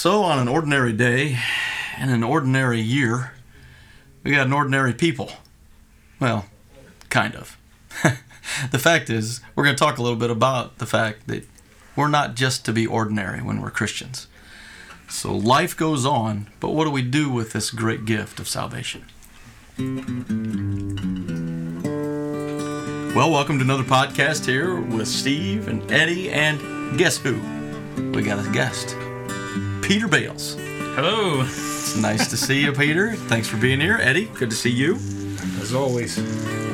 So, on an ordinary day and an ordinary year, we got an ordinary people. Well, kind of. the fact is, we're going to talk a little bit about the fact that we're not just to be ordinary when we're Christians. So, life goes on, but what do we do with this great gift of salvation? Well, welcome to another podcast here with Steve and Eddie, and guess who? We got a guest. Peter Bales. Hello. It's nice to see you, Peter. Thanks for being here. Eddie, good to see you. As always.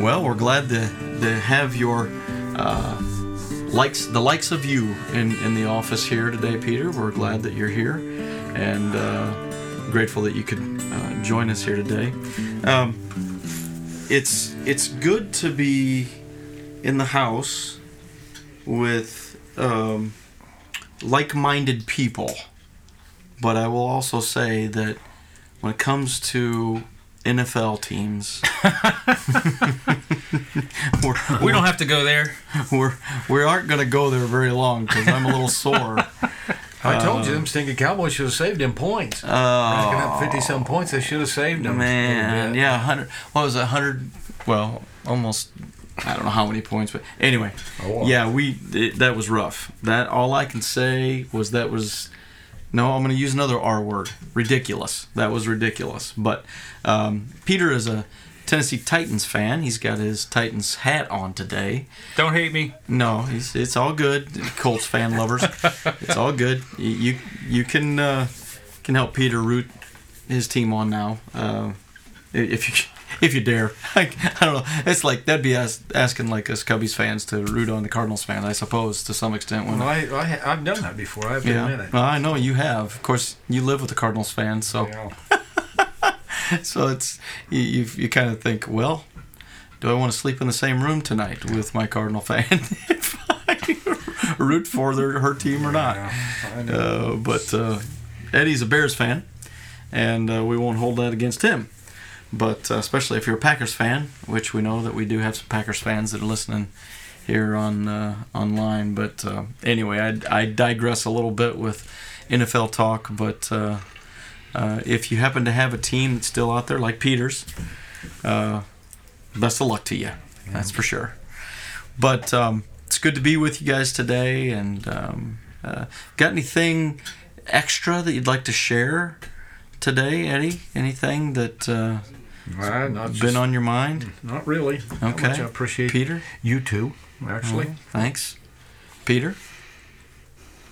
Well, we're glad to, to have your uh, likes, the likes of you in, in the office here today, Peter. We're glad that you're here and uh, grateful that you could uh, join us here today. Um, it's it's good to be in the house with um, like-minded people. But I will also say that when it comes to NFL teams, we're, we do not have to go there. We're we aren't going to go there very long because I'm a little sore. I told you, uh, them stinking Cowboys should have saved him points. Oh, Racking up fifty some points, they should have saved him. man, yeah, hundred. What was it, hundred? Well, almost. I don't know how many points, but anyway, Oh, yeah, we it, that was rough. That all I can say was that was no. I'm going to use another R word. Ridiculous. That was ridiculous. But um, Peter is a Tennessee Titans fan. He's got his Titans hat on today. Don't hate me. No, he's, it's all good. Colts fan lovers, it's all good. You you, you can uh, can help Peter root his team on now uh, if you if you dare. I, I don't know. It's like that'd be as, asking like us Cubbies fans to root on the Cardinals fans, I suppose, to some extent. When Well, I, I I've done that before. I have to yeah, it. well, I know you have. Of course, you live with the Cardinals fans, so so it's you you, you kind of think, well, do I want to sleep in the same room tonight with my Cardinal fan if I root for their her team or not? I know. Uh, but uh, Eddie's a Bears fan, and uh, we won't hold that against him. But uh, especially if you're a Packers fan, which we know that we do have some Packers fans that are listening here on uh, online. But uh, anyway, I, I digress a little bit with NFL talk. But uh, uh, if you happen to have a team that's still out there, like Peters, uh, best of luck to you. That's for sure. But um, it's good to be with you guys today. And um, got anything extra that you'd like to share today, Eddie? Anything that uh, Well, not just, been on your mind? Not really. Okay. much I appreciate Peter? you too, actually. Thanks. Peter?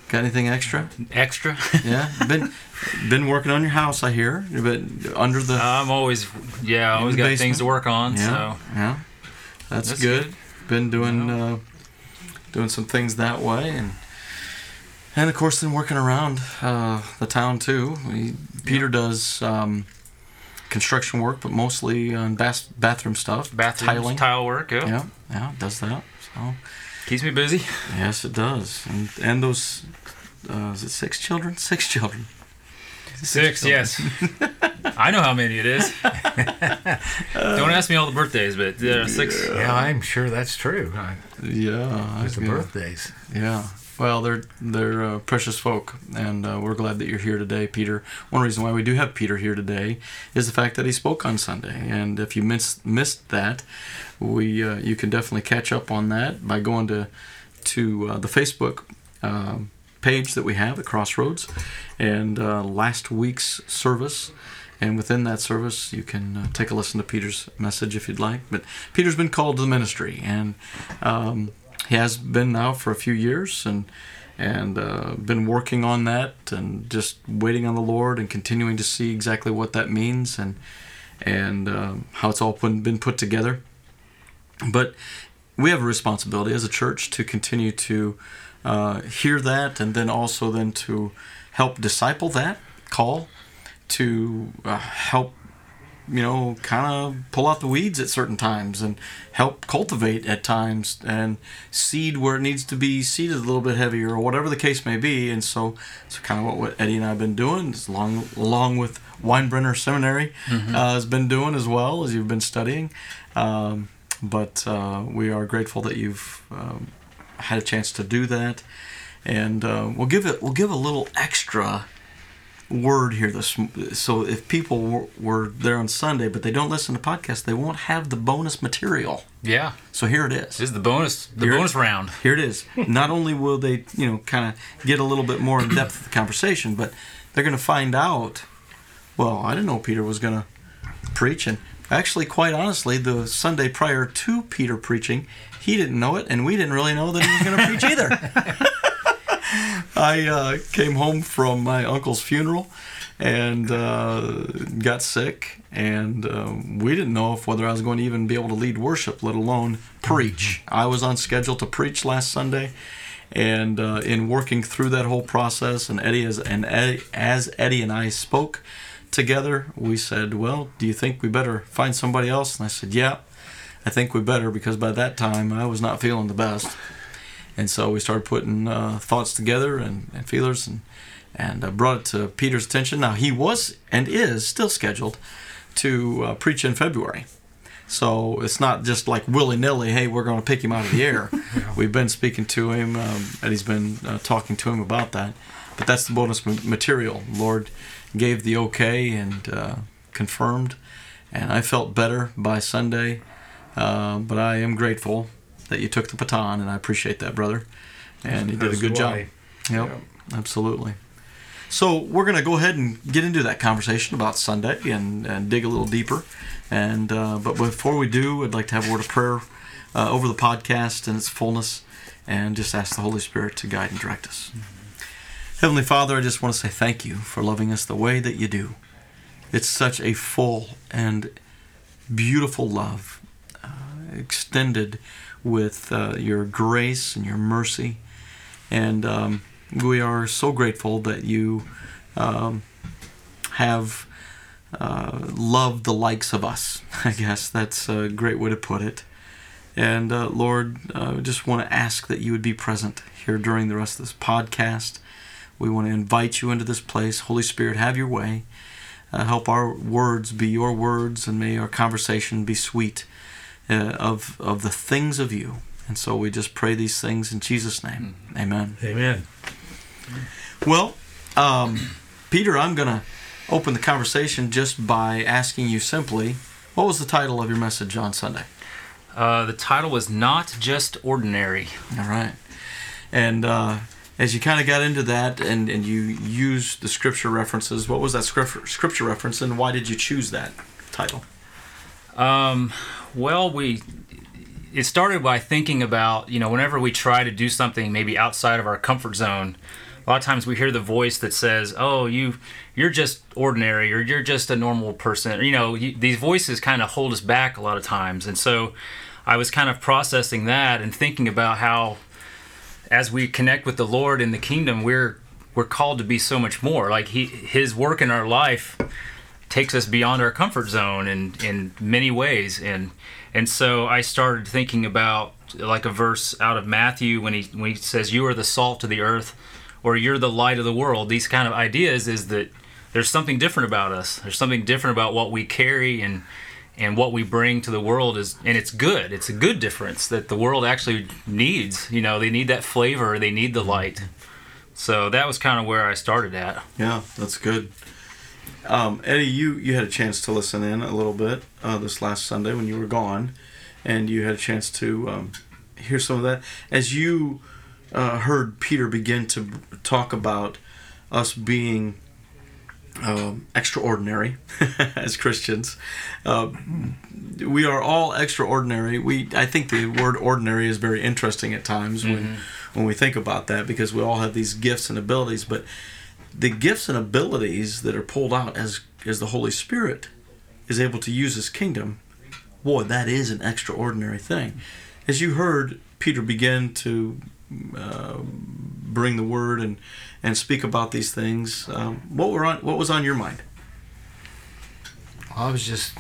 Got anything extra? Extra. Yeah, been been working on your house. I hear, but under the I'm always, yeah, I always got basement? things to work on. yeah, So yeah, that's, That's good. good. Been doing uh, doing some things that way, and and of course, then working around uh, the town too. We, Peter does um, construction work, but mostly on bas- bathroom stuff, bathroom tiling. tile work. Yeah. Yeah, yeah, does that. So Keeps me busy. yes, it does, and and those uh, is it six children? Six children. Six. children. Yes. I know how many it is. Don't ask me all the birthdays, but there are six. Yeah, I'm sure that's true. I, Yeah, it's the yeah. birthdays. Yeah. Well, they're they're uh, precious folk, and uh, we're glad that you're here today, Peter. One reason why we do have Peter here today is the fact that he spoke on Sunday, and if you missed missed that, we uh, you can definitely catch up on that by going to to uh, the Facebook um page that we have at Crossroads, and uh, last week's service. And within that service, you can uh, take a listen to Peter's message if you'd like. But Peter's been called to the ministry, and um, he has been now for a few years, and and uh, been working on that, and just waiting on the Lord, and continuing to see exactly what that means, and and um, how it's all put, been put together. But we have a responsibility as a church to continue to uh, hear that, and then also then to help disciple that call, to uh, help you know, kind of pull out the weeds at certain times and help cultivate at times and seed where it needs to be seeded a little bit heavier or whatever the case may be. And so, it's kind of what, what Eddie and I have been doing, along along with Winebrenner Seminary uh, has been doing as well as you've been studying. Um, but uh, we are grateful that you've um, had a chance to do that, and uh, we'll give it we'll give a little extra word here this so if people were, were there on sunday but they don't listen to podcasts they won't have the bonus material Yeah. so here it is This is the bonus the Here- bonus round. here it is not only will they you know kind of get a little bit more in depth of the conversation but they're going to find out well i didn't know peter was going to preach and actually quite honestly the sunday prior to peter preaching he didn't know it and we didn't really know that he was going to preach either I uh, came home from my uncle's funeral and uh, got sick, and um, we didn't know if whether I was going to even be able to lead worship, let alone preach. I was on schedule to preach last Sunday, and uh, in working through that whole process, and Eddie as and Eddie, as Eddie and I spoke together, we said, "Well, do you think we better find somebody else?" And I said, "Yeah, I think we better," because by that time I was not feeling the best. And so we started putting uh, thoughts together and, and feelers and and uh, brought it to Peter's attention. Now he was and is still scheduled to uh, preach in February, so it's not just like willy nilly. Hey, we're going to pick him out of the air. We've been speaking to him, um, and he's been uh, talking to him about that. But that's the bonus ma- material. Lord gave the okay and uh, confirmed, and I felt better by Sunday. Uh, but I am grateful that you took the baton, and I appreciate that, brother. And you did a good job. I. Yep, absolutely. So we're going to go ahead and get into that conversation about Sunday and, and dig a little deeper. And uh, but before we do, I'd like to have a word of prayer uh, over the podcast and its fullness, and just ask the Holy Spirit to guide and direct us. Heavenly Father, I just want to say thank you for loving us the way that you do. It's such a full and beautiful love, uh, extended with uh, your grace and your mercy. And um, we are so grateful that you um, have uh, loved the likes of us. I guess that's a great way to put it. And uh, Lord, uh, just want to ask that you would be present here during the rest of this podcast. We want to invite you into this place. Holy Spirit, have your way. Uh, help our words be your words, and may our conversation be sweet uh, of of the things of you. And so we just pray these things in Jesus' name. Amen. Amen. Well, um, Peter, I'm going to open the conversation just by asking you simply, what was the title of your message on Sunday? Uh, the title was not just ordinary. All right. And uh, as you kind of got into that and, and you used the scripture references, what was that scripture, scripture reference and why did you choose that title? Um, well, we it started by thinking about you know whenever we try to do something maybe outside of our comfort zone, a lot of times we hear the voice that says, "Oh, you you're just ordinary, or you're just a normal person." You know, you, these voices kind of hold us back a lot of times, and so I was kind of processing that and thinking about how as we connect with the Lord in the kingdom, we're we're called to be so much more. Like he his work in our life takes us beyond our comfort zone in in many ways. And and so I started thinking about like a verse out of Matthew when he when he says you are the salt of the earth or you're the light of the world. These kind of ideas is that there's something different about us. There's something different about what we carry and and what we bring to the world is and it's good. It's a good difference that the world actually needs. You know they need that flavor. They need the mm-hmm. light. So that was kind of where I started at. Yeah, that's good. Um, Eddie, you, you had a chance to listen in a little bit uh, this last Sunday when you were gone, and you had a chance to um, hear some of that. As you uh, heard Peter begin to talk about us being um, extraordinary as Christians, uh, we are all extraordinary. We I think the word ordinary is very interesting at times when when we think about that because we all have these gifts and abilities, but the gifts and abilities that are pulled out as as the Holy Spirit is able to use His kingdom, boy, that is an extraordinary thing. As you heard Peter begin to uh, bring the word and and speak about these things, um, what were on what was on your mind? I was just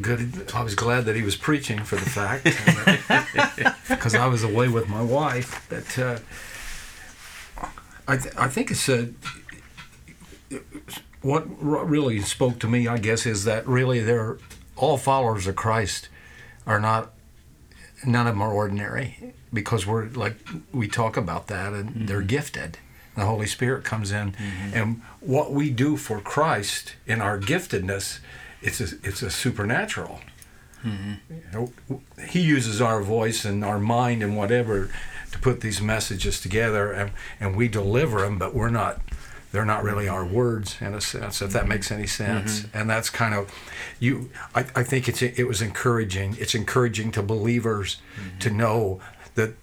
good. I was glad that he was preaching for the fact because I was away with my wife. That uh, I, th- I think it's a, what r- really spoke to me, I guess, is that really they're all followers of Christ are not. None of them are ordinary because we're like we talk about that and mm-hmm. they're gifted. The Holy Spirit comes in, mm-hmm. and what we do for Christ in our giftedness, it's a, it's a supernatural. Know, he uses our voice and our mind and whatever to put these messages together, and, and we deliver them, but we're not. They're not really our words in a sense, if that makes any sense. Mm-hmm. And that's kind of, you. I, I think it's it was encouraging. It's encouraging to believers mm-hmm. to know that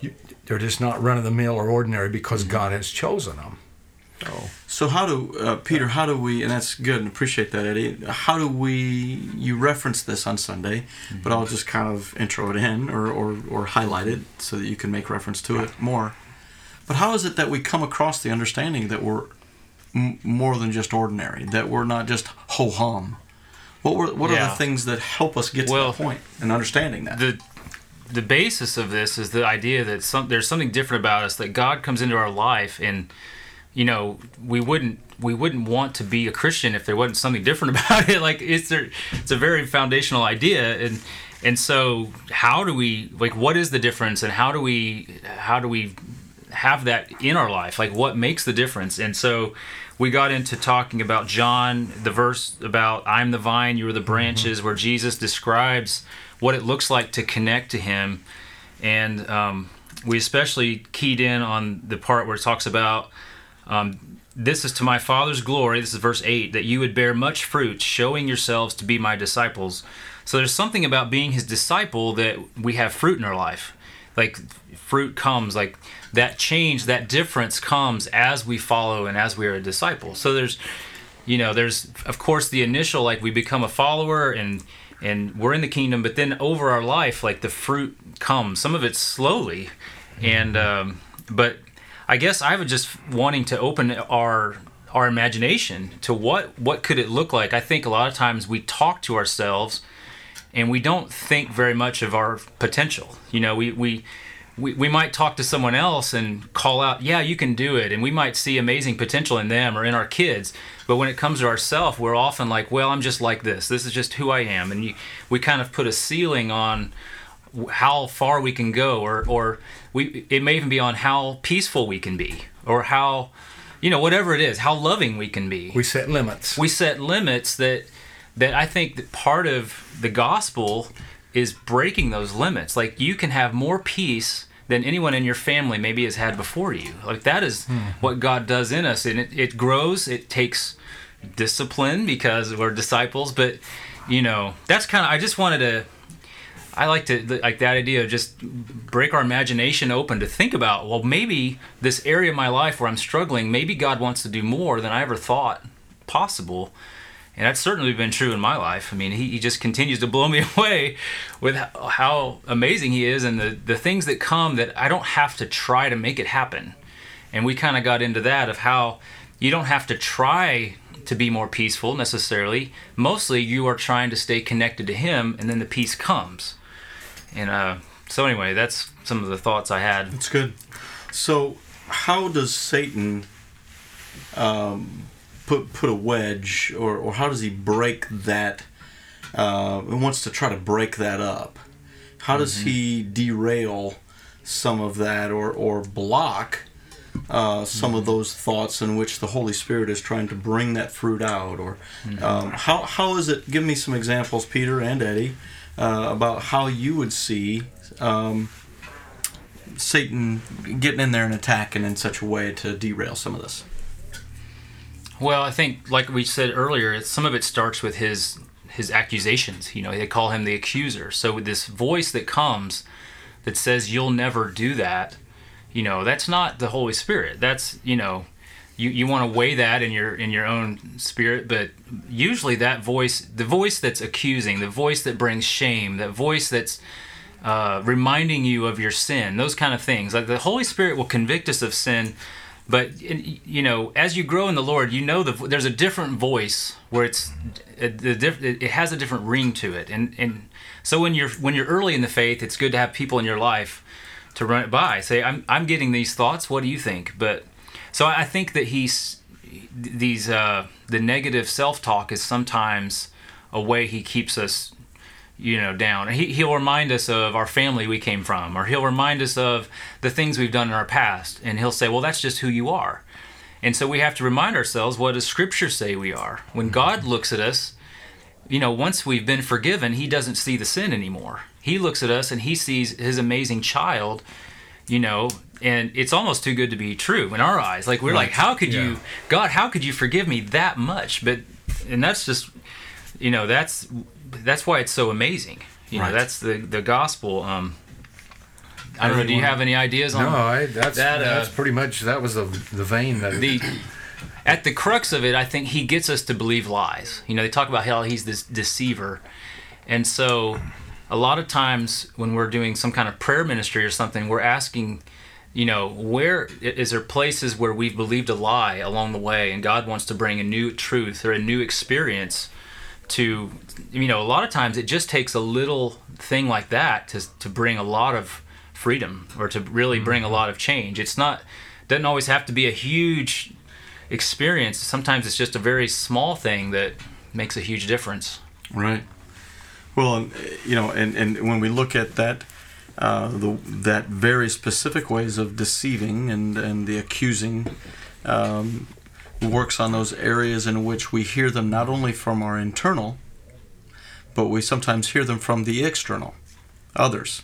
you, they're just not run of the mill or ordinary because mm-hmm. God has chosen them. So So how do uh, Peter? How do we? And that's good, and appreciate that, Eddie. How do we? You referenced this on Sunday, but I'll just kind of intro it in or, or or highlight it so that you can make reference to it more. But how is it that we come across the understanding that we're m- more than just ordinary? That we're not just ho hum. What were what are the things that help us get to Well, that point and understanding that? the the basis of this is the idea that some there's something different about us that God comes into our life and you know we wouldn't we wouldn't want to be a Christian if there wasn't something different about it. Like it's a, it's a very foundational idea. And and so how do we like what is the difference and how do we how do we have that in our life? Like what makes the difference? And so we got into talking about john the verse about i'm the vine you're the branches where jesus describes what it looks like to connect to him. And um, we especially keyed in on the part where it talks about um, this is to my father's glory. This is verse 8 that you would bear much fruit showing yourselves to be my disciples. So there's something about being his disciple that we have fruit in our life. Like fruit comes like that change that difference comes as we follow and as we are a disciple. So there's you know there's of course the initial like we become a follower and and we're in the kingdom but then over our life like the fruit comes. Some of it slowly and um, but i guess i was just wanting to open our our imagination to what what could it look like i think a lot of times we talk to ourselves and we don't think very much of our potential. You know, we, we we we might talk to someone else and call out, "Yeah, you can do it," and we might see amazing potential in them or in our kids. But when it comes to ourselves, we're often like, "Well, I'm just like this. This is just who I am," and you, we kind of put a ceiling on how far we can go, or or we it may even be on how peaceful we can be, or how you know whatever it is, how loving we can be we set limits. we set limits that that I think that part of the gospel is breaking those limits. Like you can have more peace than anyone in your family maybe has had before you. Like that is hmm. what God does in us, and it, it grows. It takes discipline because we're disciples, but you know that's kind of. I just wanted to. I like to like that idea of just break our imagination open to think about. Well, maybe this area of my life where I'm struggling, maybe God wants to do more than I ever thought possible. And that's certainly been true in my life. I mean, he, he just continues to blow me away with how, amazing he is and the, the things that come that I don't have to try to make it happen. And we kind of got into that of how you don't have to try to be more peaceful necessarily. Mostly you are trying to stay connected to him and then the peace comes. And uh, so, anyway, that's some of the thoughts I had. That's good. So, how does Satan um, put put a wedge, or, or how does he break that? Uh, and wants to try to break that up. How does he derail some of that, or or block uh, some of those thoughts in which the Holy Spirit is trying to bring that fruit out? Or um, how how is it? Give me some examples, Peter and Eddie, uh, about how you would see. Um, Satan getting in there and attacking in such a way to derail some of this. Well, I think, like we said earlier, some of it starts with his his accusations. You know, they call him the accuser. So with this voice that comes that says you'll never do that, you know, that's not the Holy Spirit. That's you know, you, you want to weigh that in your in your own spirit, but usually that voice, the voice that's accusing, the voice that brings shame, that voice that's uh, reminding you of your sin, those kind of things. Like the Holy Spirit will convict us of sin, but you know, as you grow in the Lord, you know the, there's a different voice where it's it, it has a different ring to it, and and so when you're when you're early in the faith, it's good to have people in your life to run it by. Say, I'm I'm getting these thoughts. What do you think? But so I think that he's these uh, the negative self talk is sometimes a way he keeps us you know down. He, he'll remind us of our family we came from or he'll remind us of the things we've done in our past and he'll say well that's just who you are. And so we have to remind ourselves what does scripture say we are. When god looks at us you know once we've been forgiven he doesn't see the sin anymore. He looks at us and he sees his amazing child you know and it's almost too good to be true in our eyes. Like we're like how could Yeah. you god how could you forgive me that much? But and that's just you know that's that's why it's so amazing. You know that's the the gospel um i don't know do you have any ideas on No, I, that's That, uh, that's pretty much that was the the vein that the at the crux of it i think he gets us to believe lies. You know they talk about how he's this deceiver. And so a lot of times when we're doing some kind of prayer ministry or something we're asking you know where is there places where we've believed a lie along the way and god wants to bring a new truth or a new experience to you know a lot of times it just takes a little thing like that to to bring a lot of freedom or to really bring a mm-hmm. lot of change. It's not doesn't always have to be a huge experience. Sometimes it's just a very small thing that makes a huge difference. Right. Well, you know, and, and when we look at that, uh, the that very specific ways of deceiving and and the accusing, um, works on those areas in which we hear them not only from our internal, but we sometimes hear them from the external, others.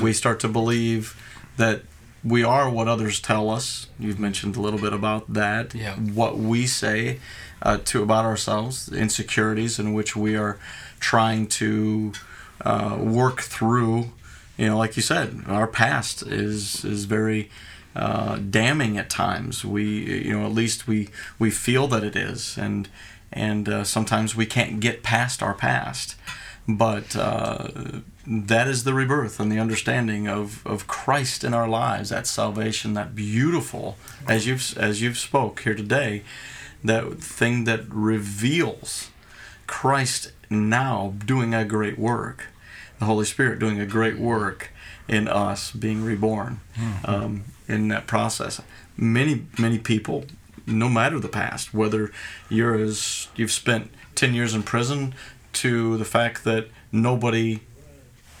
We start to believe that we are what others tell us. You've mentioned a little bit about that. Yeah. What we say uh, to about ourselves, the insecurities in which we are trying to uh, work through. You know, like you said, our past is is very uh, damning at times. We, you know, at least we we feel that it is, and and uh, sometimes we can't get past our past. But uh, that is the rebirth and the understanding of, of Christ in our lives. That salvation, that beautiful, as you've as you've spoke here today, that thing that reveals Christ now doing a great work, the Holy Spirit doing a great work in us being reborn hmm. um, in that process. Many many people, no matter the past, whether you're as you've spent ten years in prison, to the fact that nobody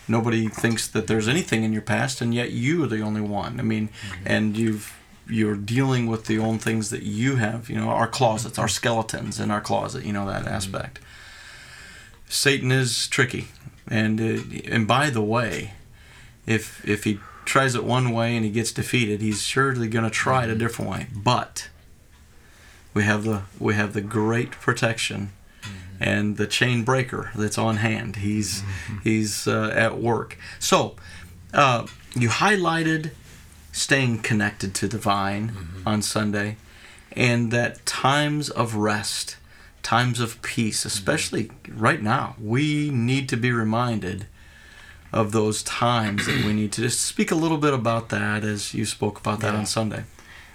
nobody thinks that there's anything in your past, and yet you are the only one. I mean, hmm. and you've you're dealing with the own things that you have. You know, our closets, our skeletons in our closet. You know that hmm. aspect. Satan is tricky, and uh, and by the way, if if he tries it one way and he gets defeated, he's surely going to try it a different way. But we have the we have the great protection and the chain breaker that's on hand. He's he's uh, at work. So uh, you highlighted staying connected to the vine on Sunday, and that times of rest, times of peace, especially right now, we need to be reminded of those times that we need to just speak a little bit about that as you spoke about that Yeah. on Sunday.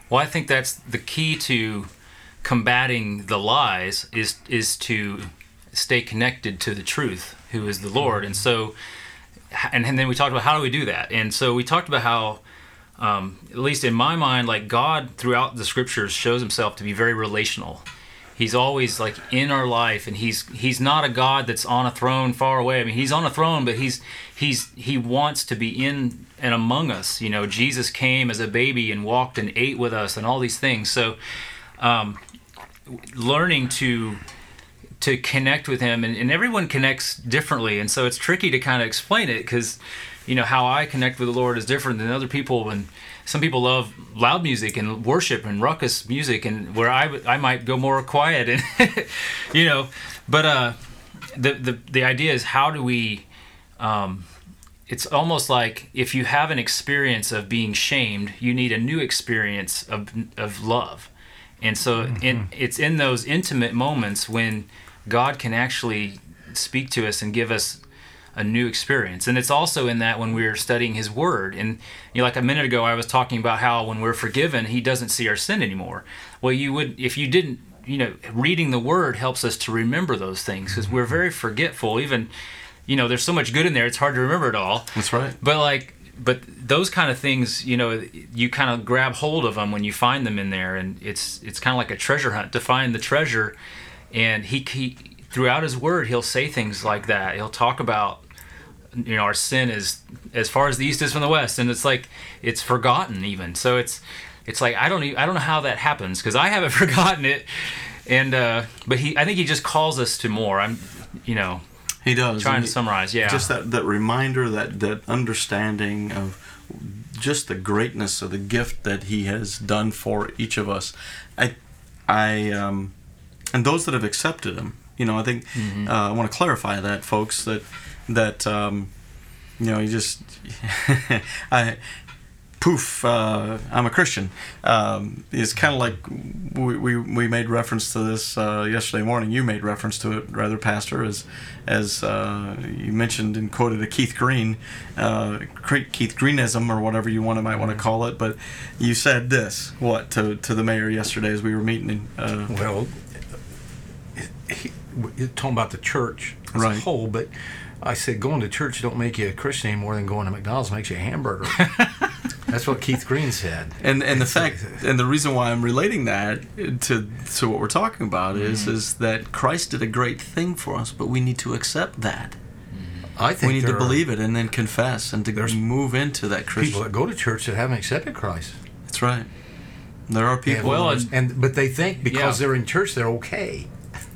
Well, I think that's the key to combating the lies is is to stay connected to the truth, who is the Lord. And so, and, and then we talked about how do we do that. And so we talked about how, um, at least in my mind, like God throughout the scriptures shows Himself to be very relational. He's always like in our life, and he's he's not a God that's on a throne far away. I mean, he's on a throne, but he's he's he wants to be in and among us. You know, Jesus came as a baby and walked and ate with us, and all these things. So, um, learning to to connect with him and, and everyone connects differently and so it's tricky to kind of explain it because you know how i connect with the lord is different than other people and some people love loud music and worship and ruckus music and where i, I might go more quiet and you know but uh the, the the idea is how do we um it's almost like if you have an experience of being shamed you need a new experience of of love. And so in, it's in those intimate moments when God can actually speak to us and give us a new experience. And it's also in that when we're studying His Word. And you know, like a minute ago, I was talking about how when we're forgiven, He doesn't see our sin anymore. Well, you would if you didn't. You know, reading the Word helps us to remember those things because we're very forgetful. Even, you know, there's so much good in there; it's hard to remember it all. That's right. But like, but those kind of things, you know, you kind of grab hold of them when you find them in there, and it's it's kind of like a treasure hunt to find the treasure. And he, he throughout his word, he'll say things like that. He'll talk about you know our sin is as far as the east is from the west and it's like it's forgotten even so it's it's like i don't even, i don't know how that happens because i haven't forgotten it and uh but he i think he just calls us to more i'm you know He does. trying and to he- summarize yeah Just that, that reminder, that, that understanding of just the greatness of the gift that He has done for each of us. I, I, um, and those that have accepted Him. You know, I think Mm-hmm. uh, I want to clarify that, folks. That that um, you know, you just I poof, uh, I'm a Christian. Um, it's kind of like we, we, we made reference to this uh, yesterday morning. You made reference to it, rather, Pastor, as as uh, you mentioned and quoted a Keith Green, uh, Keith Greenism or whatever you want to might want to call it. But you said this what to, to the mayor yesterday as we were meeting. Uh, Well, he, talking about the church as Right. a whole, but I said going to church don't make you a Christian any more than going to McDonald's makes you a hamburger. That's what Keith Green said. and and the fact and the reason why I'm relating that to to what we're talking about is Mm-hmm. is that Christ did a great thing for us, but we need to accept that. I think we need to believe it and then confess and to There's move into that people that go to church that haven't accepted Christ. That's right. There are people. And, Well, and- and but they think because Yeah. they're in church they're okay.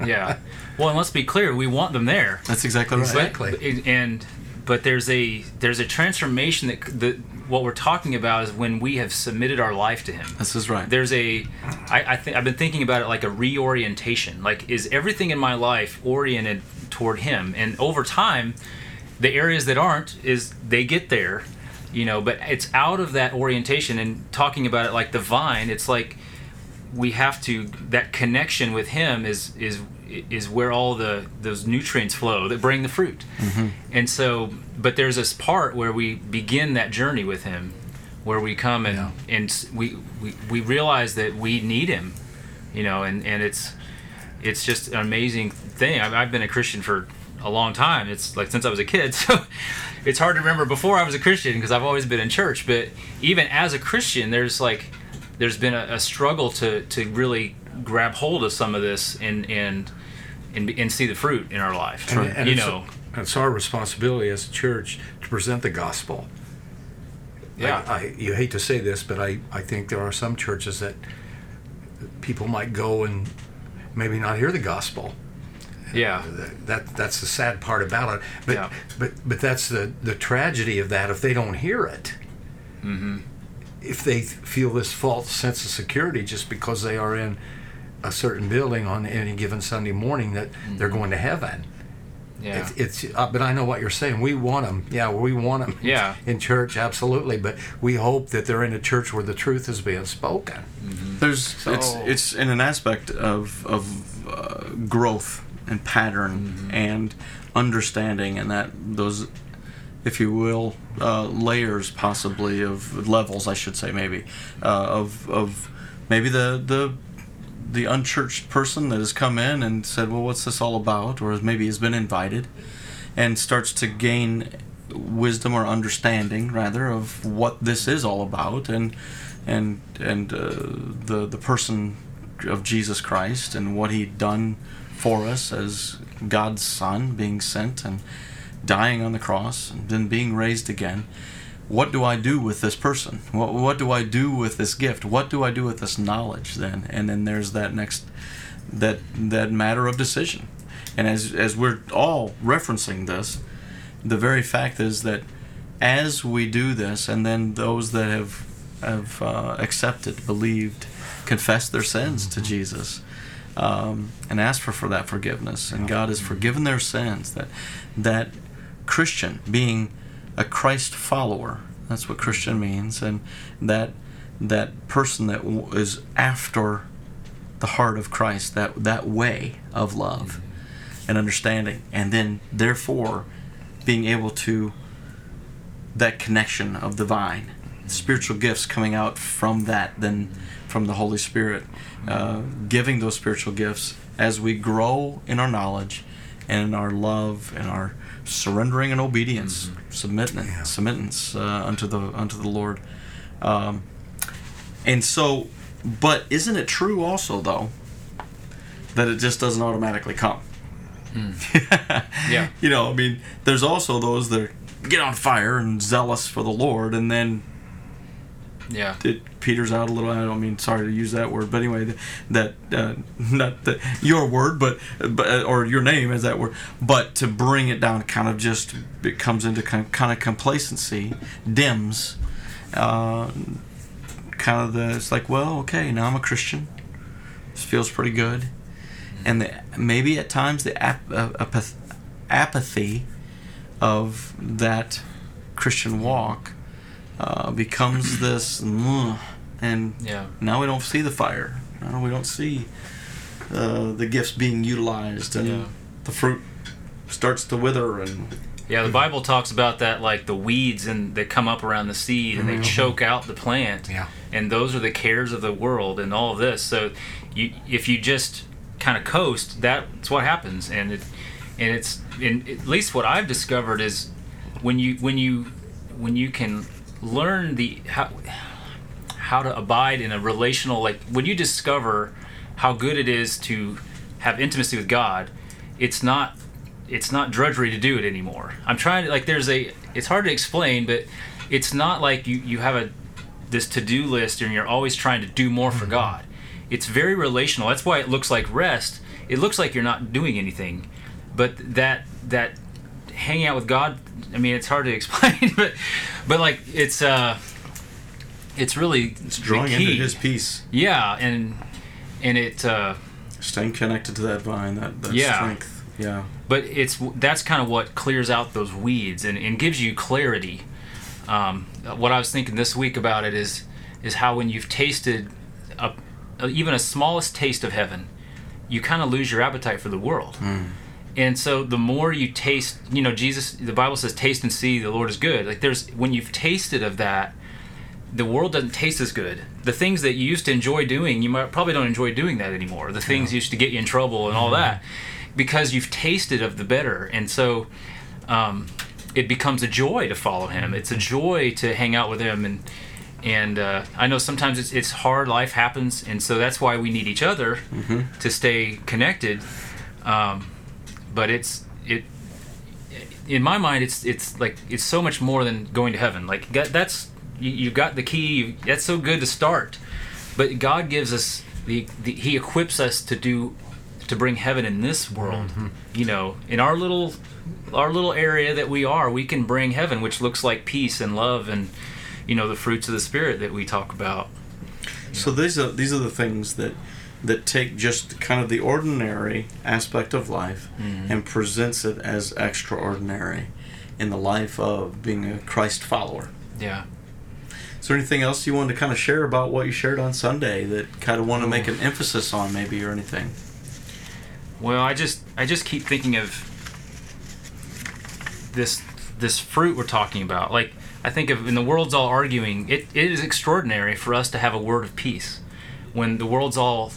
yeah well and let's be clear we want them there that's exactly right. Exactly. But- and but there's a there's a transformation that the what we're talking about is when we have submitted our life to him This is right. there's a I, I think I've been thinking about it like a reorientation. Like is everything in my life oriented toward him? And over time, the areas that aren't is they get there, you know, but it's out of that orientation and talking about it like the vine, it's like we have to that connection with him is is is where all the those nutrients flow that bring the fruit. Mm-hmm. And so but there's this part where we begin that journey with him where we come and Yeah. and we, we we realize that we need him you know and and it's it's just an amazing thing I've, I've been a christian for a long time it's like since i was a kid so it's hard to remember before i was a christian because i've always been in church but even as a christian there's like there's been a, a struggle to to really grab hold of some of this and and and, and see the fruit in our life And, and you it's, know it's our responsibility as a church to present the gospel. yeah I, I, you hate to say this, but I, I think there are some churches that people might go and maybe not hear the gospel. yeah That that's the sad part about it. But Yeah. but but that's the the tragedy of that if they don't hear it. Mm-hmm. If they feel this false sense of security just because they are in a certain building on any given Sunday morning that they're Mm-hmm. going to heaven. yeah It's, it's uh, but I know what you're saying. We want them. Yeah, we want them. Yeah. In church, absolutely. But we hope that they're in a church where the truth is being spoken. There's it's So- it's in an aspect of of uh, growth and pattern Mm-hmm. and understanding and that those if you will uh, layers possibly of levels I should say maybe uh, of of maybe the the the unchurched person that has come in and said well what's this all about? or maybe has been invited and starts to gain wisdom or understanding rather of what this is all about and and and uh, the the person of Jesus Christ and what he done for us as God's son being sent and dying on the cross and then being raised again what do I do with this person? What what do I do with this gift? What do I do with this knowledge then? And then there's that next that that matter of decision. And as as we're all referencing this the very fact is that as we do this, and then those that have have uh, accepted, believed, confessed their sins to Jesus, um, and asked for, for that forgiveness, and God has forgiven their sins. That that Christian being a Christ follower, that's what Christian means, and that that person that w- after the heart of Christ, that that way of love and understanding, and then therefore being able to that connection of the vine, spiritual gifts coming out from that, then from the Holy Spirit, uh, giving those spiritual gifts as we grow in our knowledge and in our love and our surrendering and obedience, submitting, Yeah. submittance uh, unto the unto the Lord. Um, and so, but isn't it true also though that it just doesn't automatically come? Yeah. You know, I mean, there's also those that get on fire and zealous for the Lord, and then Yeah. it peters out a little. I don't mean sorry to use that word, but anyway, that uh, not that your word, but but or your name is that word, but to bring it down, kind of just it comes into kind kind of complacency, dims, uh, kind of the it's like well okay now I'm a Christian, this feels pretty good, and the, maybe at times the ap- uh, apath- apathy of that Christian walk uh, becomes this, and Yeah. now we don't see the fire. Now we don't see uh, the gifts being utilized, and Yeah. the fruit starts to wither. And Yeah, the Bible talks about that like the weeds and that come up around the seed and they choke out the plant. Yeah. And those are the cares of the world and all of this. So you if you just kind of coast, that's what happens. And it and it's and at least what I've discovered is when you when you when you can learn the how how to abide in a relational like when you discover how good it is to have intimacy with God, it's not it's not drudgery to do it anymore. I'm trying to like there's a it's hard to explain, but it's not like you you have a this to-do list and you're always trying to do more for mm-hmm. God. It's very relational. That's why it looks like rest. It looks like you're not doing anything. But that that hanging out with God, I mean it's hard to explain, but but like it's uh it's really it's drawing into. His peace, Yeah, and and it uh staying connected to that vine, that, that Yeah. strength. Yeah. but it's that's kind of what clears out those weeds and, and gives you clarity. Um, what I was thinking this week about it is is how when you've tasted a, a, even a smallest taste of heaven, you kind of lose your appetite for the world. And so the more you taste, you know, Jesus, the Bible says, "Taste and see the Lord is good." Like there's when you've tasted of that, the world doesn't taste as good. The things that you used to enjoy doing, you might probably don't enjoy doing that anymore. The things used to get you in trouble and all that, because you've tasted of the better, and so um, it becomes a joy to follow Him. It's a joy to hang out with Him, and and uh, I know sometimes it's it's hard. Life happens, and so that's why we need each other to stay connected. Um, but it's it in my mind it's it's like it's so much more than going to heaven. Like that's you, you got the key you, that's so good to start. But god gives us the, the he equips us to do to bring heaven in this world. Mm-hmm. You know in our little our little area that we are we can bring heaven which looks like peace and love and you know the fruits of the spirit that we talk about. So these are these are the things that that take just kind of the ordinary aspect of life mm-hmm. and presents it as extraordinary in the life of being a Christ follower. yeah Is there anything else you wanted to kind of share about what you shared on Sunday that kind of want to make an emphasis on, maybe, or anything? Well, I just I just keep thinking of this this fruit we're talking about. Like I think of when the world's all arguing, it, it is extraordinary for us to have a word of peace. When the world's all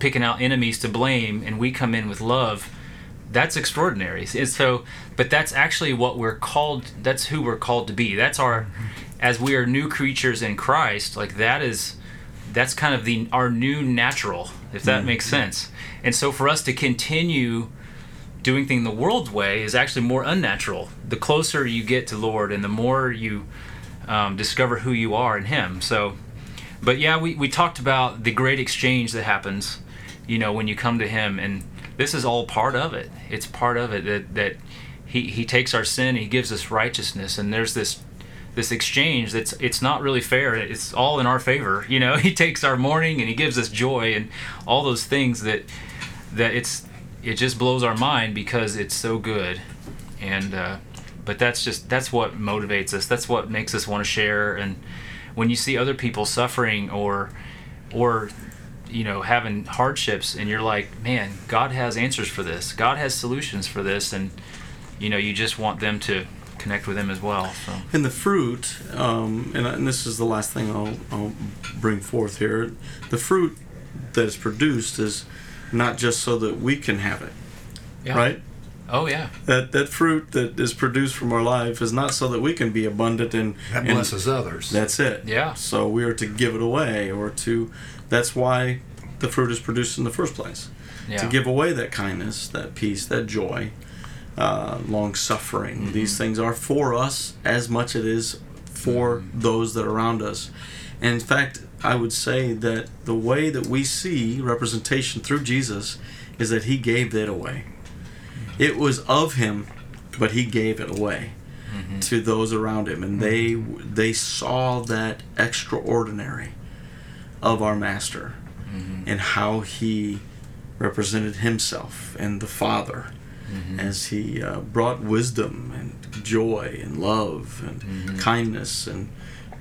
picking out enemies to blame and we come in with love, that's extraordinary. And so but that's actually what we're called that's who we're called to be. That's our as we are new creatures in Christ, like that is that's kind of the our new natural, if that makes sense. And so for us to continue doing things the world's way is actually more unnatural. The closer you get to Lord, and the more you um, discover who you are in Him. So, but yeah, we we talked about the great exchange that happens, you know, when you come to Him, and this is all part of it. It's part of it that that He He takes our sin, He gives us righteousness, and there's this this exchange that's it's not really fair. It's all in our favor you know. He takes our mourning and he gives us joy and all those things that that it's it just blows our mind because it's so good. And uh, but that's just that's what motivates us. That's what makes us want to share. And when you see other people suffering or or you know having hardships and you're like man god has answers for this god has solutions for this and you know you just want them to connect with him as well so And the fruit, um, and, and this is the last thing I'll, I'll bring forth here. The fruit that is produced is not just so that we can have it, yeah. right? oh yeah That that fruit that is produced from our life is not so that we can be abundant and That and blesses others. That's it. Yeah. So we are to give it away, or to. That's why the fruit is produced in the first place. yeah To give away that kindness, that peace, that joy, uh, long suffering. Mm-hmm. These things are for us as much as it is for mm-hmm. those that are around us. And in fact, I would say that the way that we see representation through Jesus is that he gave it away. Mm-hmm. It was of him, but he gave it away to those around him, and they they saw that extraordinary of our master and how he represented himself and the Father as he uh, brought wisdom and joy and love and kindness and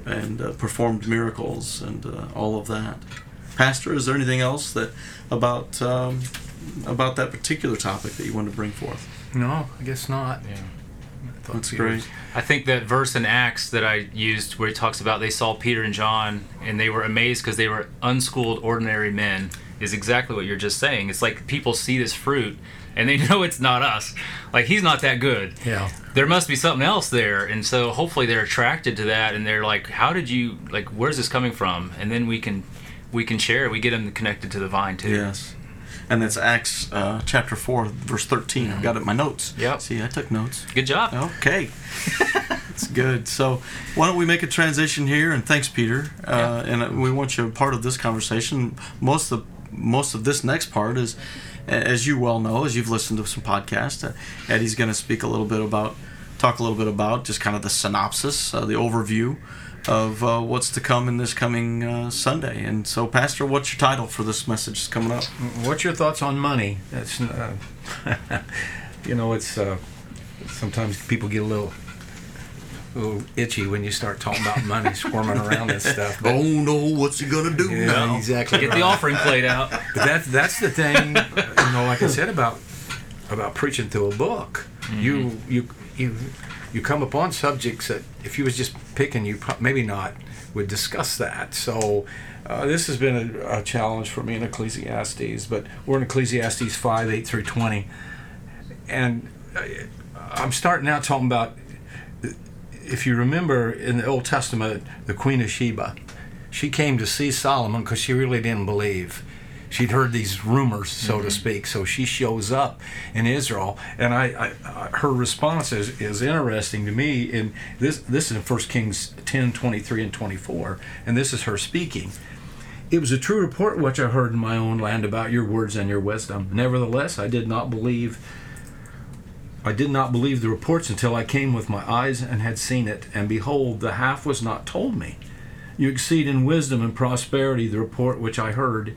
and uh, performed miracles and uh, all of that. Pastor, is there anything else that about um, about that particular topic that you want to bring forth? No, I guess not. Yeah. Thought That's great. was- I think that verse in Acts that I used where he talks about they saw Peter and John and they were amazed because they were unschooled, ordinary men is exactly what you're just saying. It's like people see this fruit and they know it's not us. Like he's not that good. Yeah. There must be something else there. And so hopefully they're attracted to that and they're like, how did you, like, where's this coming from? And then we can, we can share. We get them connected to the vine too. Yes. And that's Acts uh, chapter 4, verse 13. I've got it in my notes. Yep. See, I took notes. Good job. Okay. it's good. So, why don't we make a transition here? And thanks, Peter. Uh, and uh, we want you a part of this conversation. Most of most of this next part is, as you well know, as you've listened to some podcasts, uh, Eddie's going to speak a little bit about, talk a little bit about just kind of the synopsis, uh, the overview of uh, what's to come in this coming uh, Sunday. And so, Pastor, what's your title for this message that's coming up? What's your thoughts on money? That's, uh, you know, it's uh, sometimes people get a little, little itchy when you start talking about money, squirming around and stuff. But, Oh no, what's he gonna do yeah, now? exactly. Get the offering plate out. But that's that's the thing, you know. Like I said about about preaching through a book, you you you you come upon subjects that if you was just picking, you maybe not would discuss that. So. Uh, this has been a, a challenge for me in Ecclesiastes, but we're in Ecclesiastes 5 8 through 20. And uh, I'm starting out talking about, if you remember in the Old Testament, the Queen of Sheba, she came to see Solomon because she really didn't believe. She'd heard these rumors, so to mm-hmm. speak. So she shows up in Israel, and I, I, I her response is, is interesting to me. And this this is in 1 Kings 10, 23 and 24, and this is her speaking. It was a true report which I heard in my own land about your words and your wisdom. Nevertheless, I did not believe I did not believe the reports until I came with my eyes and had seen it, and behold, the half was not told me. You exceed in wisdom and prosperity the report which I heard.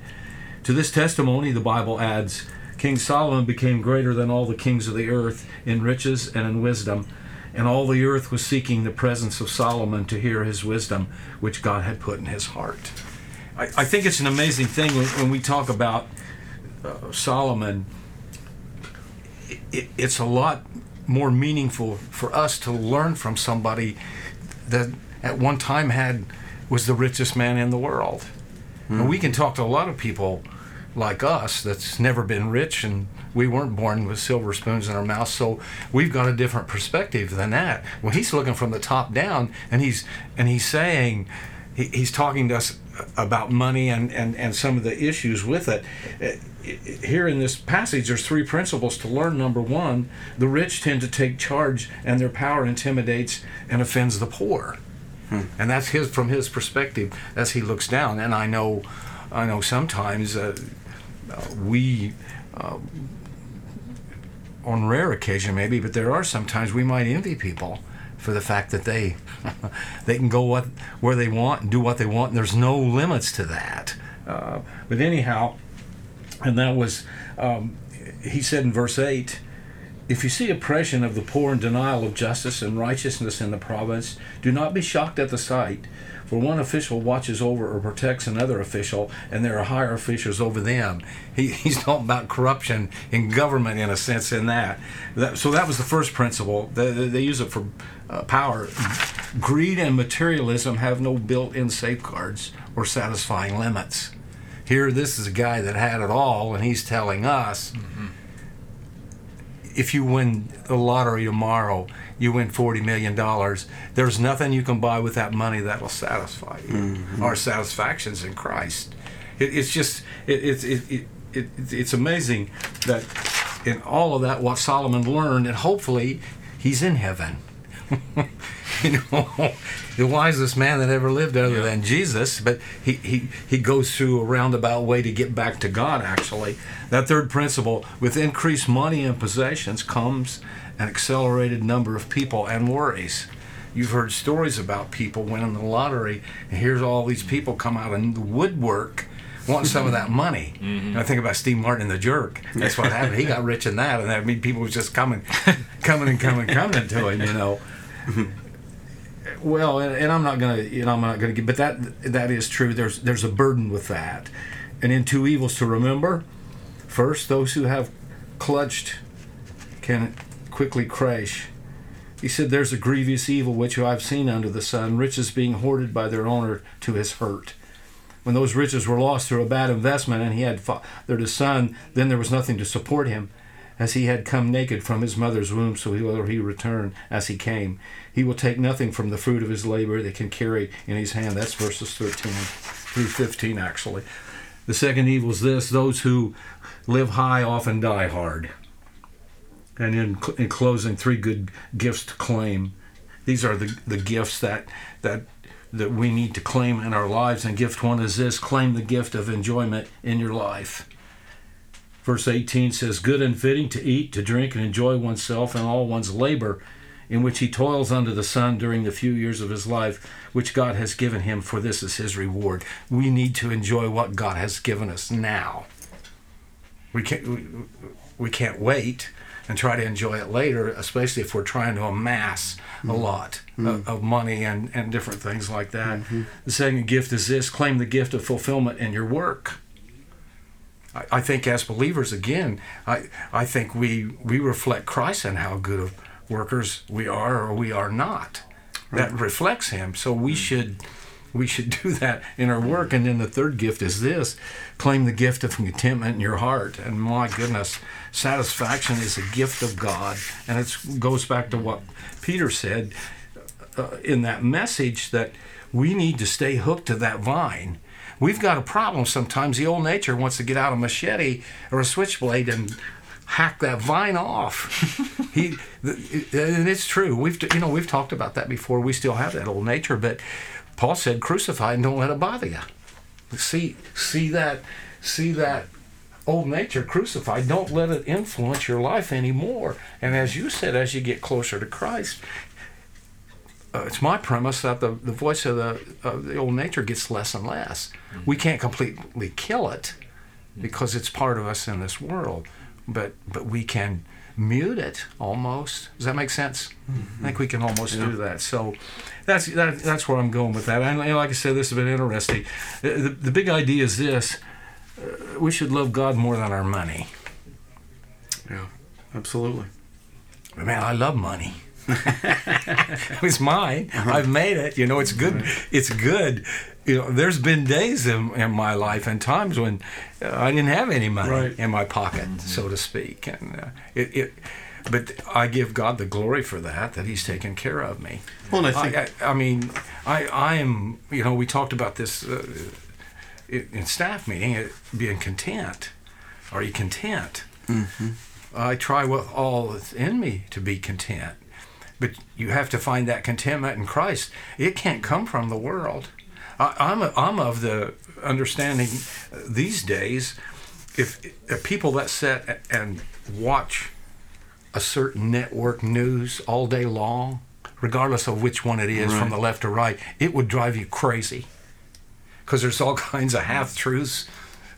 To this testimony, the Bible adds, King Solomon became greater than all the kings of the earth in riches and in wisdom, and all the earth was seeking the presence of Solomon to hear his wisdom, which God had put in his heart. I, I think it's an amazing thing when, when we talk about uh, Solomon it, it's a lot more meaningful for us to learn from somebody that at one time had was the richest man in the world. And we can talk to a lot of people like us that's never been rich and we weren't born with silver spoons in our mouth so we've got a different perspective than that well he's looking from the top down and he's and he's saying he, he's talking to us about money and, and, and some of the issues with it. Uh, Here in this passage, there's three principles to learn. Number one, the rich tend to take charge, and their power intimidates and offends the poor. And that's his from his perspective as he looks down. And I know, I know sometimes uh, we. Uh, on rare occasion maybe, but there are sometimes we might envy people for the fact that they they can go what where they want and do what they want. And there's no limits to that. Uh, but anyhow, and that was um, he said in verse eight. If you see oppression of the poor and denial of justice and righteousness in the province, do not be shocked at the sight. For one official watches over or protects another official, and there are higher officials over them. He, he's talking about corruption in government, in a sense, in that. that so that was the first principle. They, they use it for uh, power. Greed and materialism have no built-in safeguards or satisfying limits. Here, this is a guy that had it all, and he's telling us if you win the lottery tomorrow, you win forty million dollars. There's nothing you can buy with that money that'll satisfy you. Mm-hmm. Our satisfactions in Christ. It, it's just it, it's it, it, it, it's amazing that in all of that what Solomon learned, and hopefully he's in heaven. you know, the wisest man that ever lived other Yeah. than Jesus, but he, he, he goes through a roundabout way to get back to God, actually. That third principle with increased money and possessions comes an accelerated number of people and worries. You've heard stories about people winning the lottery, and here's all these people come out in the woodwork wanting some of that money. And I think about Steve Martin, the jerk. That's what happened. He got rich in that, and that mean people was just coming, coming and coming, coming to him. You know. Well, and, and I'm not gonna, you know, I'm not gonna get, but that that is true. There's there's a burden with that, and in two evils to remember. First, those who have clutched can quickly crash. He said, "There's a grievous evil which I have seen under the sun: riches being hoarded by their owner to his hurt." When those riches were lost through a bad investment, and he had fathered a son, then there was nothing to support him as he had come naked from his mother's womb, so will he return as he came. He will take nothing from the fruit of his labor that can carry in his hand. That's verses 13 through 15, actually. The second evil is this those who live high often die hard. And in, in closing, three good gifts to claim. These are the, the gifts that, that, that we need to claim in our lives. And gift one is this claim the gift of enjoyment in your life. Verse 18 says, Good and fitting to eat, to drink, and enjoy oneself and all one's labor, in which he toils under the sun during the few years of his life, which God has given him, for this is his reward. We need to enjoy what God has given us now. We can't, we, we can't wait and try to enjoy it later, especially if we're trying to amass a mm. lot mm. of, of money and, and different things like that. Mm-hmm. The second gift is this claim the gift of fulfillment in your work. I, I think as believers, again, I, I think we, we reflect Christ and how good of workers we are or we are not. That reflects Him. So we should we should do that in our work. And then the third gift is this: claim the gift of contentment in your heart. And my goodness, satisfaction is a gift of God, and it goes back to what Peter said uh, in that message that we need to stay hooked to that vine. We've got a problem sometimes. The old nature wants to get out a machete or a switchblade and hack that vine off. he, and it's true. We've you know we've talked about that before. We still have that old nature, but Paul said, "Crucify and don't let it bother you." See, see that, see that old nature crucified. Don't let it influence your life anymore. And as you said, as you get closer to Christ, uh, it's my premise that the, the voice of the of the old nature gets less and less. We can't completely kill it because it's part of us in this world, but but we can mute it almost. Does that make sense? I think we can almost do that. So that's that, that's where I'm going with that. And like I said, this has been interesting. The, the, the big idea is this: uh, we should love God more than our money. Yeah, absolutely. But Man, I love money. it was mine. I've made it. You know, it's good. It's good. You know, there's been days in, in my life and times when uh, I didn't have any money Right. in my pocket, so to speak, and uh, it, it. But I give God the glory for that. That He's taken care of me. Well, and I think I, I, I mean, I, I am. You know, we talked about this uh, in staff meeting. It, being content. Are you content? I try with all that's in me to be content. But you have to find that contentment in Christ. It can't come from the world. I, I'm, a, I'm of the understanding these days if, if people that sit and watch a certain network news all day long, regardless of which one it is, from the left or right, it would drive you crazy. Because there's all kinds of half truths,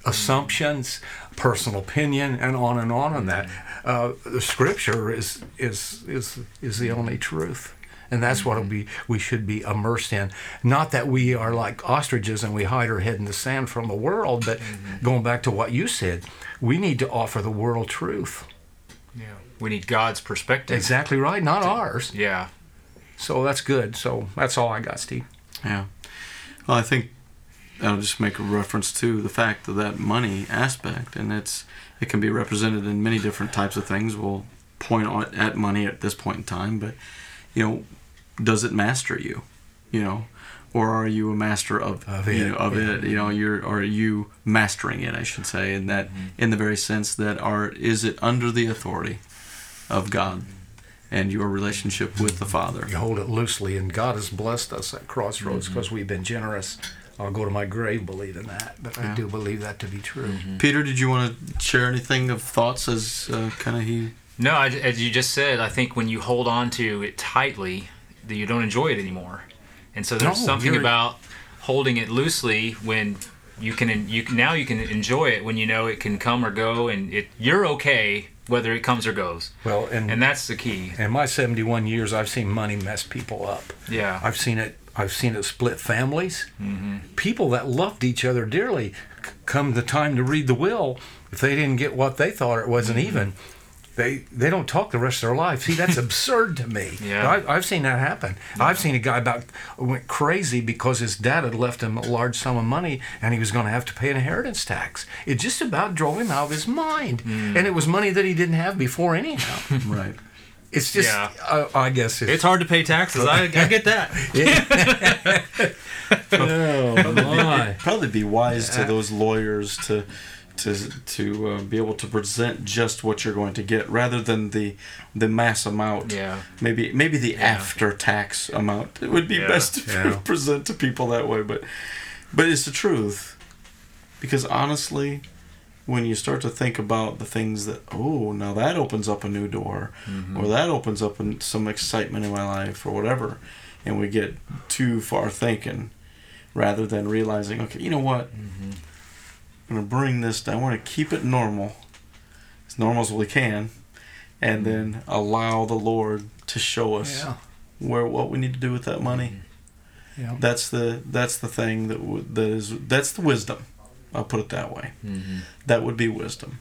assumptions, personal opinion, and on and on on that. Uh, the scripture is is is is the only truth. And that's what we we should be immersed in. Not that we are like ostriches and we hide our head in the sand from the world, but going back to what you said, we need to offer the world truth. Yeah. We need God's perspective. Exactly right, not ours. Yeah. So that's good. So that's all I got, Steve. Yeah. Well, I think I'll just make a reference to the fact of that money aspect, and it's it can be represented in many different types of things. We'll point at money at this point in time, but you know, does it master you? You know, or are you a master of Of you it, know, of yeah. it? You know, you're or are you mastering it? I should say, in that mm-hmm. in the very sense that are is it under the authority of God and your relationship with the Father? You hold it loosely, and God has blessed us at Crossroads mm-hmm. because we've been generous. I'll go to my grave believing that, but Yeah. I do believe that to be true. Peter, did you want to share anything of thoughts as uh, kind of he? No, I, as you just said, I think when you hold on to it tightly, that you don't enjoy it anymore. And so there's No, something you're- about holding it loosely when you can you can, now you can enjoy it when you know it can come or go, and it you're okay whether it comes or goes. Well, and And that's the key. in my 71 years, I've seen money mess people up. Yeah. I've seen it. I've seen it split families. Mm-hmm. People that loved each other dearly, c- come the time to read the will, if they didn't get what they thought it wasn't mm-hmm. even, they they don't talk the rest of their life. See, that's absurd to me. Yeah. I've, I've seen that happen. I've seen a guy about went crazy because his dad had left him a large sum of money and he was going to have to pay an inheritance tax. It just about drove him out of his mind, mm. and it was money that he didn't have before anyhow. Right. It's just, Yeah. uh, I guess it's, It's hard to pay taxes. I, I get that. oh my. Probably be wise to those lawyers to to to uh, be able to present just what you're going to get rather than the the mass amount. Yeah. Maybe maybe the Yeah. after tax amount. It would be Yeah. best to Yeah. present to people that way, but but it's the truth. Because honestly, when you start to think about the things that oh now that opens up a new door mm-hmm. or that opens up some excitement in my life or whatever and we get too far thinking rather than realizing okay you know what? Mm-hmm. I'm going to bring this down. We're going to keep it normal as normal as we can and mm-hmm. then allow the lord to show us Yeah. where what we need to do with that money. Yeah. that's the that's the thing that w- that is that's the wisdom i'll put it that way. Mm-hmm. That would be wisdom.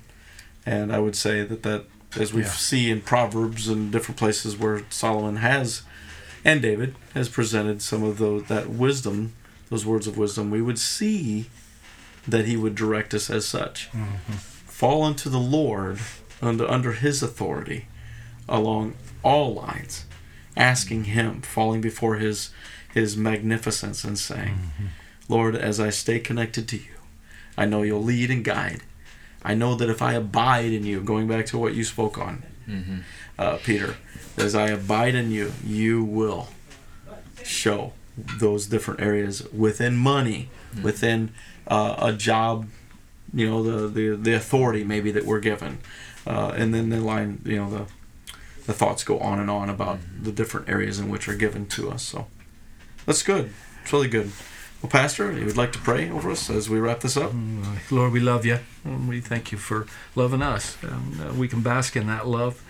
And i would say that that as we Yeah. see in proverbs and different places where solomon has and david has presented some of those that wisdom those words of wisdom we would see that he would direct us as such. Mm-hmm. Fall unto the lord under under his authority along all lines asking him falling before his his magnificence and saying mm-hmm. lord as i stay connected to you I know you'll lead and guide. I know that if I abide in you, going back to what you spoke on, uh, Peter, as I abide in you, you will show those different areas within money, within uh, a job, you know, the, the, the authority maybe that we're given. Uh, and then the line, you know, the, the thoughts go on and on about the different areas in which are given to us. So that's good. It's really good. Well, Pastor, you would like to pray over us as we wrap this up? Lord, we love you. And we thank you for loving us. And, uh, we can bask in that love,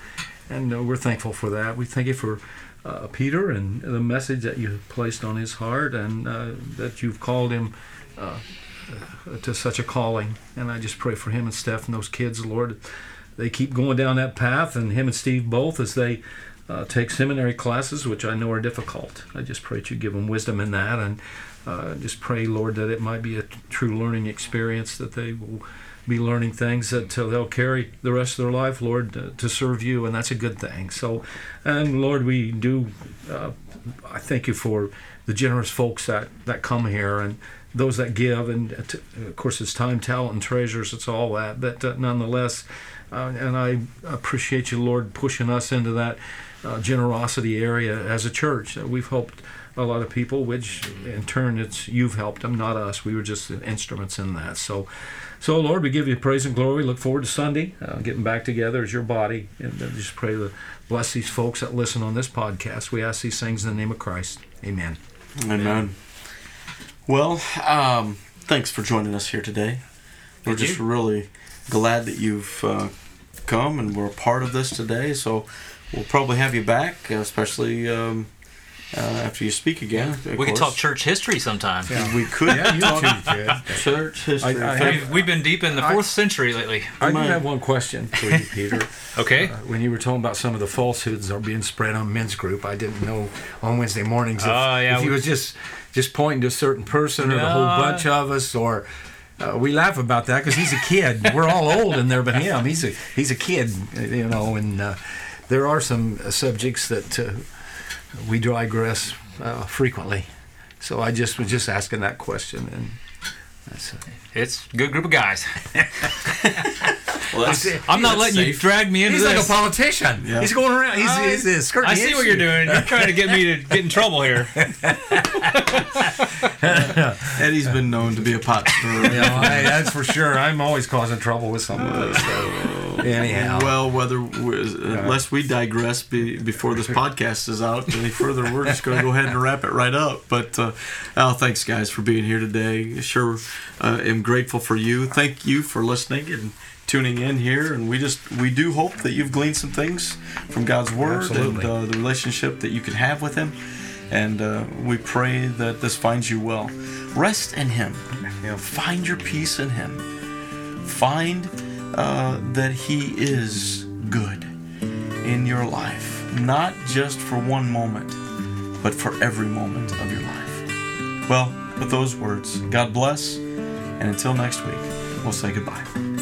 and uh, we're thankful for that. We thank you for uh, Peter and the message that you placed on his heart, and uh, that you've called him uh, uh, to such a calling. And I just pray for him and Steph and those kids, Lord. They keep going down that path, and him and Steve both as they uh, take seminary classes, which I know are difficult. I just pray that you give them wisdom in that, and uh, just pray, Lord, that it might be a true learning experience, that they will be learning things that uh, they'll carry the rest of their life, Lord, uh, to serve you, and that's a good thing. So, and Lord, we do. Uh, I thank you for the generous folks that that come here and those that give, and uh, t- of course, it's time, talent, and treasures. It's all that, but uh, nonetheless, uh, and I appreciate you, Lord, pushing us into that uh, generosity area as a church. We've helped a lot of people, which in turn, it's you've helped them, not us. We were just instruments in that. So. So, Lord, we give you praise and glory. Look forward to Sunday, uh, getting back together as your body. And uh, just pray to bless these folks that listen on this podcast. We ask these things in the name of Christ. Amen. Amen. Well, um, thanks for joining us here today. We're Thank just you. really glad that you've uh, come and we're a part of this today. So we'll probably have you back, uh, especially um, uh, after you speak again. of We could talk church history sometime. We could Yeah, you talk too, church history. I- I Thank- We've, we've been deep in the I- fourth century lately. I do have one question for you, Peter. Okay. Uh, when you were talking about some of the falsehoods that are being spread on men's group, I didn't know on Wednesday mornings if, Oh, yeah, if he was just just pointing to a certain person or the whole bunch of us, or uh, we laugh about that because he's a kid. We're all old in there, but him, he's a he's a kid, you know. And uh, there are some uh, subjects that uh, we digress uh, frequently. So I just was just asking that question, and that's It's a good group of guys. Well, that's, I'm not that's letting you drag me into he's like a politician. Yeah. He's going around. He's, I- he's, he's skirting I the see what you're doing. You're trying to get me to get in trouble here. Eddie's been known to be a pot stirrer. Yeah, hey, that's for sure. I'm always causing trouble with somebody. So anyhow, Well, whether unless we digress be, before this podcast is out any further, we're just going to go ahead and wrap it right up. But uh, oh, thanks guys for being here today. Sure, uh, am grateful for you. Thank you for listening and tuning in here. And we just we do hope that you've gleaned some things from God's word Absolutely. and uh, the relationship that you can have with Him. And uh, we pray that this finds you well. Rest in Him. You know, find your peace in Him find uh, that he is good in your life, not just for one moment, but for every moment of your life. Well, with those words, God bless, and until next week, we'll say goodbye.